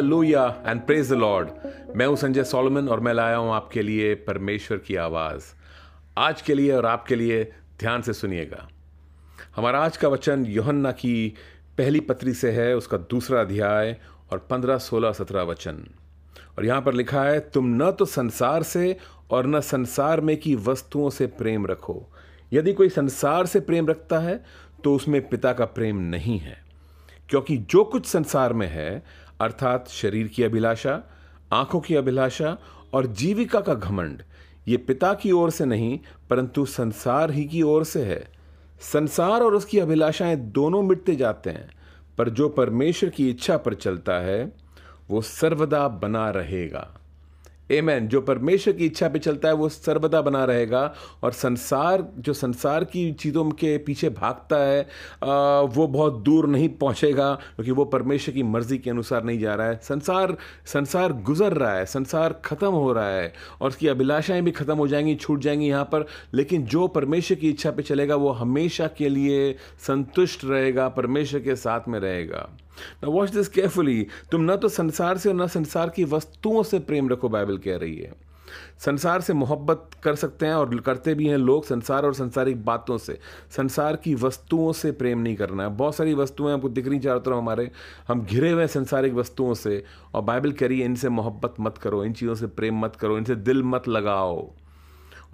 Hallelujah and praise the lord मैं हूँ Sanjay Solomon और मैं लाया हूँ आपके लिए परमेश्वर की आवाज़। आज के लिए और आपके लिए ध्यान से सुनिएगा। हमारा आज का वचन योहन्ना की पहली पत्री से है, उसका दूसरा अध्याय और पंद्रह, सोलह, सत्रह वचन। और यहाँ पर लिखा है, तुम न तो संसार से और न संसार में की वस्तुओं से प्रेम रखो। यदि कोई संसार से प्रेम रखता है तो उसमें पिता का प्रेम नहीं है, क्योंकि जो कुछ संसार में है अर्थात शरीर की अभिलाषा, आँखों की अभिलाषा और जीविका का घमंड, ये पिता की ओर से नहीं, परंतु संसार ही की ओर से है। संसार और उसकी अभिलाषाएँ दोनों मिटते जाते हैं, पर जो परमेश्वर की इच्छा पर चलता है, वो सर्वदा बना रहेगा। एमैन जो परमेश्वर की इच्छा पे चलता है वो सर्वदा बना रहेगा और संसार जो संसार की चीज़ों के पीछे भागता है आ, वो बहुत दूर नहीं पहुँचेगा क्योंकि वो परमेश्वर की मर्ज़ी के अनुसार नहीं जा रहा है। संसार संसार गुजर रहा है संसार ख़त्म हो रहा है और उसकी अभिलाषाएँ भी ख़त्म हो जाएँगी छूट जाएँगी यहाँ पर लेकिन जो परमेश्वर की इच्छा पे चलेगा वो हमेशा के लिए संतुष्ट रहेगा परमेश्वर के साथ में रहेगा। ना वॉच दिस केयरफुली तुम ना तो संसार से और न संसार की वस्तुओं से प्रेम रखो, बाइबल कह रही है। संसार से मोहब्बत कर सकते हैं और करते भी हैं लोग संसार और संसारिक बातों से। संसार की वस्तुओं से प्रेम नहीं करना है। बहुत सारी वस्तुएँ आपको दिख रही चारों तरफ़ हमारे। हम घिरे हुए संसारिक वस्तुओं से और बाइबल कह रही है, इनसे मोहब्बत मत करो, इन चीज़ों से प्रेम मत करो, इनसे दिल मत लगाओ।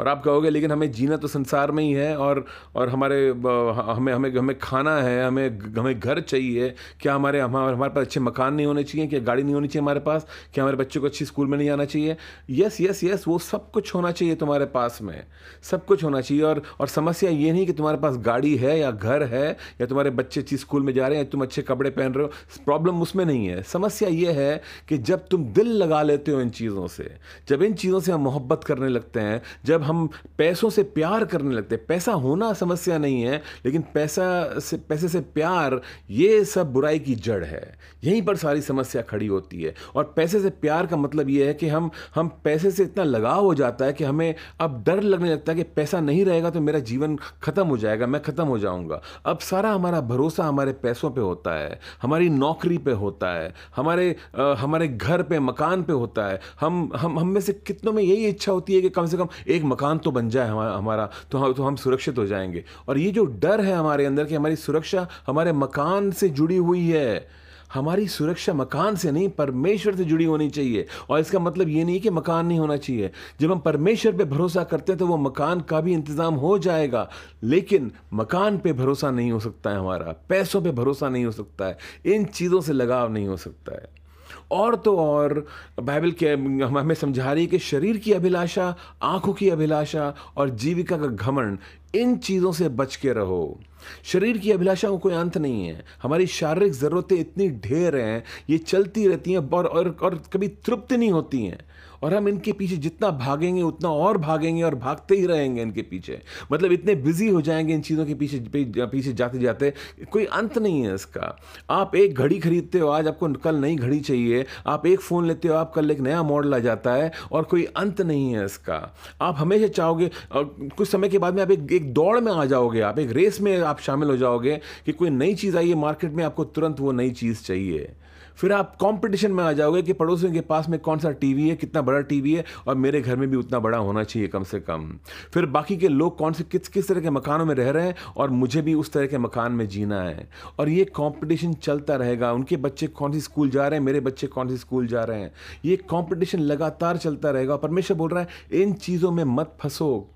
और आप कहोगे, लेकिन हमें जीना तो संसार में ही है और और हमारे हमें हमें हमें खाना है, हमें हमें घर चाहिए। क्या हमारे हमारे हमारे पास अच्छे मकान नहीं होने चाहिए? क्या गाड़ी नहीं होनी चाहिए हमारे पास? क्या हमारे बच्चों को अच्छी स्कूल में नहीं आना चाहिए? यस यस यस वो सब कुछ होना चाहिए तुम्हारे पास में। सब कुछ होना चाहिए और और समस्या ये नहीं कि तुम्हारे पास गाड़ी है या घर है या तुम्हारे बच्चे अच्छी स्कूल में जा रहे हैं, तुम अच्छे कपड़े पहन रहे हो। प्रॉब्लम उसमें नहीं है। समस्या ये है कि जब तुम दिल लगा लेते हो इन चीज़ों से, जब इन चीज़ों से हम मोहब्बत करने लगते हैं, जब हम पैसों से प्यार करने लगते पैसा होना समस्या नहीं है लेकिन पैसा से पैसे से प्यार ये सब बुराई की जड़ है। यहीं पर सारी समस्या खड़ी होती है। और पैसे से प्यार का मतलब ये है कि हम हम पैसे से इतना लगाव हो जाता है कि हमें अब डर लगने लगता है कि पैसा नहीं रहेगा तो मेरा जीवन खत्म हो जाएगा मैं खत्म हो जाऊँगा। अब सारा हमारा भरोसा हमारे पैसों पर होता है हमारी नौकरी पर होता है हमारे आ, हमारे घर पर मकान पर होता है। हम हम हम में से कितनों में यही इच्छा होती है कि कम से कम एक मकान तो बन जाए हमारा हमारा तो हम तो हम सुरक्षित हो जाएँगे। और ये जो डर है हमारे अंदर कि हमारी सुरक्षा हमारे मकान से जुड़ी हुई है। हमारी सुरक्षा मकान से नहीं, परमेश्वर से जुड़ी होनी चाहिए। और इसका मतलब ये नहीं कि मकान नहीं होना चाहिए। जब हम परमेश्वर पे भरोसा करते हैं तो वो मकान का भी इंतज़ाम हो जाएगा। लेकिन मकान पे भरोसा नहीं हो सकता है हमारा। पैसों पे भरोसा नहीं हो सकता है। इन चीज़ों से लगाव नहीं हो सकता है। और तो और, बाइबल के, हमें समझा रही है कि शरीर की अभिलाषा, आँखों की अभिलाषा और जीविका का घमंड, इन चीज़ों से बच के रहो। शरीर की अभिलाषा को कोई अंत नहीं है। हमारी शारीरिक ज़रूरतें इतनी ढेर हैं ये चलती रहती हैं और, और, और कभी तृप्त नहीं होती हैं। और हम इनके पीछे जितना भागेंगे उतना और भागेंगे और भागते ही रहेंगे इनके पीछे। मतलब इतने बिज़ी हो जाएँगे इन चीज़ों के पीछे पीछे जाते जाते कोई अंत नहीं है इसका। आप एक घड़ी खरीदते हो आज आपको कल नई घड़ी चाहिए आप एक फ़ोन लेते हो आप कल एक नया मॉडल आ जाता है और कोई अंत नहीं है इसका। आप हमेशा चाहोगे कुछ समय के बाद में आप एक, एक दौड़ में आ जाओगे आप एक रेस में आप शामिल हो जाओगे कि कोई नई चीज़ आई है, मार्केट में आपको तुरंत वो नई चीज़ चाहिए। फिर आप कंपटीशन में आ जाओगे कि पड़ोसियों के पास में कौन सा टीवी है, कितना बड़ा टीवी है और मेरे घर में भी उतना बड़ा होना चाहिए कम से कम। फिर बाकी के लोग कौन से, किस किस तरह के मकानों में रह रहे हैं और मुझे भी उस तरह के मकान में जीना है। और ये कॉम्पिटिशन चलता रहेगा। उनके बच्चे कौन सी स्कूल जा रहे हैं, मेरे बच्चे कौन सी स्कूल जा रहे हैं। ये कॉम्पिटिशन लगातार चलता रहेगा परमेश्वर बोल रहा है, इन चीज़ों में मत फंसो।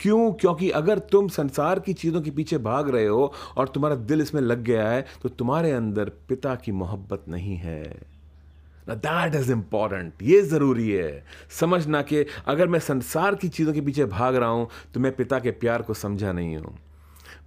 क्यों? क्योंकि अगर तुम संसार की चीज़ों के पीछे भाग रहे हो और तुम्हारा दिल इसमें लग गया है तो तुम्हारे अंदर पिता की मोहब्बत नहीं है। दैट इज़ इंपॉर्टेंट ये ज़रूरी है। समझना कि अगर मैं संसार की चीज़ों के पीछे भाग रहा हूँ तो मैं पिता के प्यार को समझा नहीं हूँ।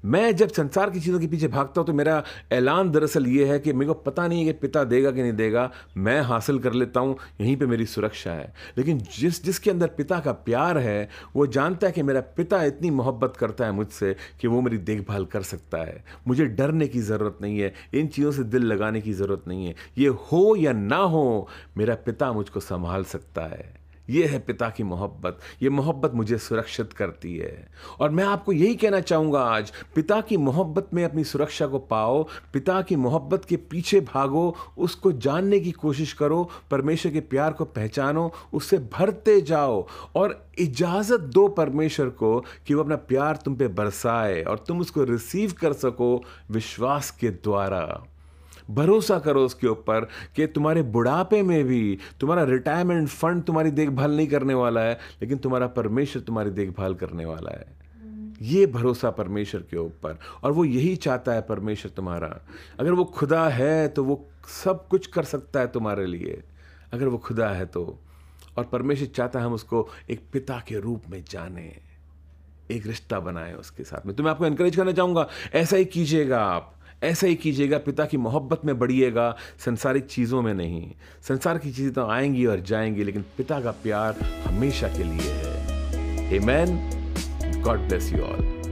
मैं जब संसार की चीज़ों के पीछे भागता हूँ तो मेरा ऐलान दरअसल ये है कि मेरे को पता नहीं है कि पिता देगा कि नहीं देगा। मैं हासिल कर लेता हूँ, यहीं पे मेरी सुरक्षा है। लेकिन जिस, जिसके अंदर पिता का प्यार है, वो जानता है कि मेरा पिता इतनी मोहब्बत करता है मुझसे कि वो मेरी देखभाल कर सकता है। मुझे डरने की ज़रूरत नहीं है, इन चीज़ों से दिल लगाने की ज़रूरत नहीं है। ये हो या ना हो, मेरा पिता मुझको संभाल सकता है। ये है पिता की मोहब्बत। ये मोहब्बत मुझे सुरक्षित करती है। और मैं आपको यही कहना चाहूँगा आज, पिता की मोहब्बत में अपनी सुरक्षा को पाओ, पिता की मोहब्बत के पीछे भागो, उसको जानने की कोशिश करो, परमेश्वर के प्यार को पहचानो, उससे भरते जाओ। और इजाज़त दो परमेश्वर को कि वो अपना प्यार तुम पे बरसाए और तुम उसको रिसीव कर सको विश्वास के द्वारा। भरोसा करो उसके ऊपर कि तुम्हारे बुढ़ापे में भी तुम्हारा रिटायरमेंट फंड तुम्हारी देखभाल नहीं करने वाला है, लेकिन तुम्हारा परमेश्वर तुम्हारी देखभाल करने वाला है। ये भरोसा परमेश्वर के ऊपर। और वो यही चाहता है परमेश्वर तुम्हारा। अगर वो खुदा है तो वो सब कुछ कर सकता है तुम्हारे लिए। अगर वो खुदा है तो। और परमेश्वर चाहता है हम उसको एक पिता के रूप में जाने। एक रिश्ता बनाए उसके साथ में। तो मैं आपको एनकरेज करना चाहूँगा, ऐसा ही कीजिएगा आप। ऐसा ही कीजिएगा, पिता की मोहब्बत में बढ़िएगा, संसारिक चीज़ों में नहीं। संसार की चीज़ें तो आएँगी और जाएँगी, लेकिन पिता का प्यार हमेशा के लिए है। Amen God bless you all